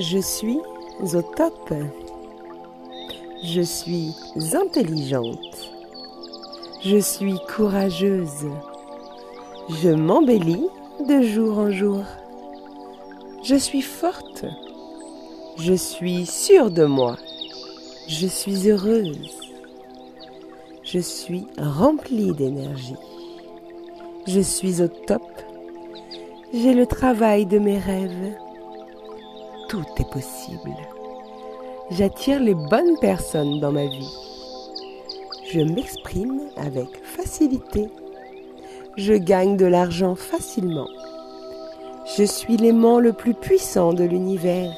Je suis au top. Je suis intelligente. Je suis courageuse. Je m'embellis de jour en jour. Je suis forte. Je suis sûre de moi. Je suis heureuse. Je suis remplie d'énergie. Je suis au top. J'ai le travail de mes rêves. Tout est possible. J'attire les bonnes personnes dans ma vie. Je m'exprime avec facilité. Je gagne de l'argent facilement. Je suis l'aimant le plus puissant de l'univers.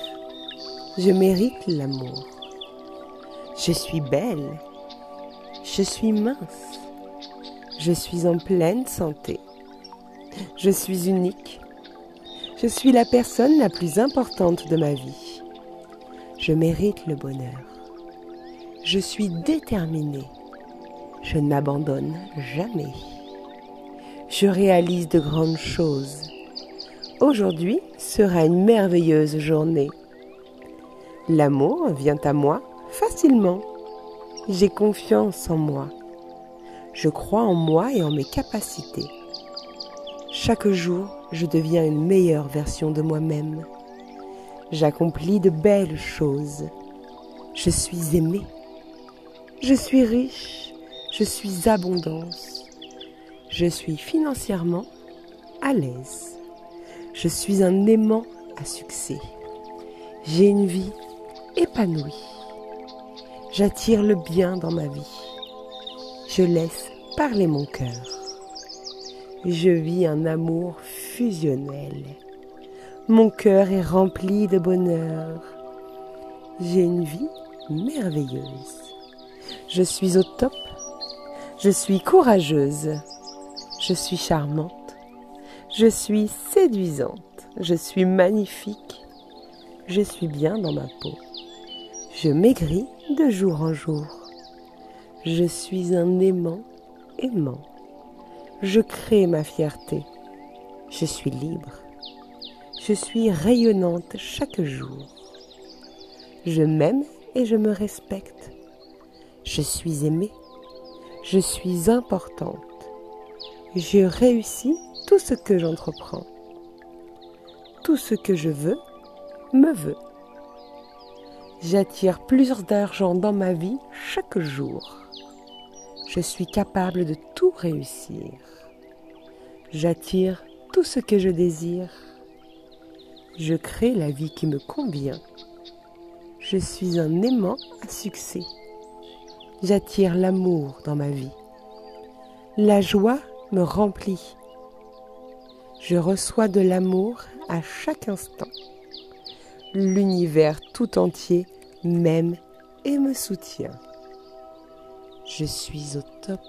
Je mérite l'amour. Je suis belle. Je suis mince. Je suis en pleine santé. Je suis unique. Je suis la personne la plus importante de ma vie. Je mérite le bonheur. Je suis déterminée. Je n'abandonne jamais. Je réalise de grandes choses. Aujourd'hui sera une merveilleuse journée. L'amour vient à moi facilement. J'ai confiance en moi. Je crois en moi et en mes capacités. Chaque jour, je deviens une meilleure version de moi-même. J'accomplis de belles choses. Je suis aimée. Je suis riche. Je suis abondance. Je suis financièrement à l'aise. Je suis un aimant à succès. J'ai une vie épanouie. J'attire le bien dans ma vie. Je laisse parler mon cœur. Je vis un amour fusionnel. Mon cœur est rempli de bonheur. J'ai une vie merveilleuse. Je suis au top. Je suis courageuse. Je suis charmante. Je suis séduisante. Je suis magnifique. Je suis bien dans ma peau. Je maigris de jour en jour. Je suis un aimant aimant. Je crée ma fierté. Je suis libre. Je suis rayonnante chaque jour. Je m'aime et je me respecte. Je suis aimée. Je suis importante. Je réussis tout ce que j'entreprends. Tout ce que je veux me veut. J'attire plus d'argent dans ma vie chaque jour. Je suis capable de tout réussir. J'attire tout ce que je désire. Je crée la vie qui me convient. Je suis un aimant à succès. J'attire l'amour dans ma vie. La joie me remplit. Je reçois de l'amour à chaque instant. L'univers tout entier m'aime et me soutient. Je suis au top.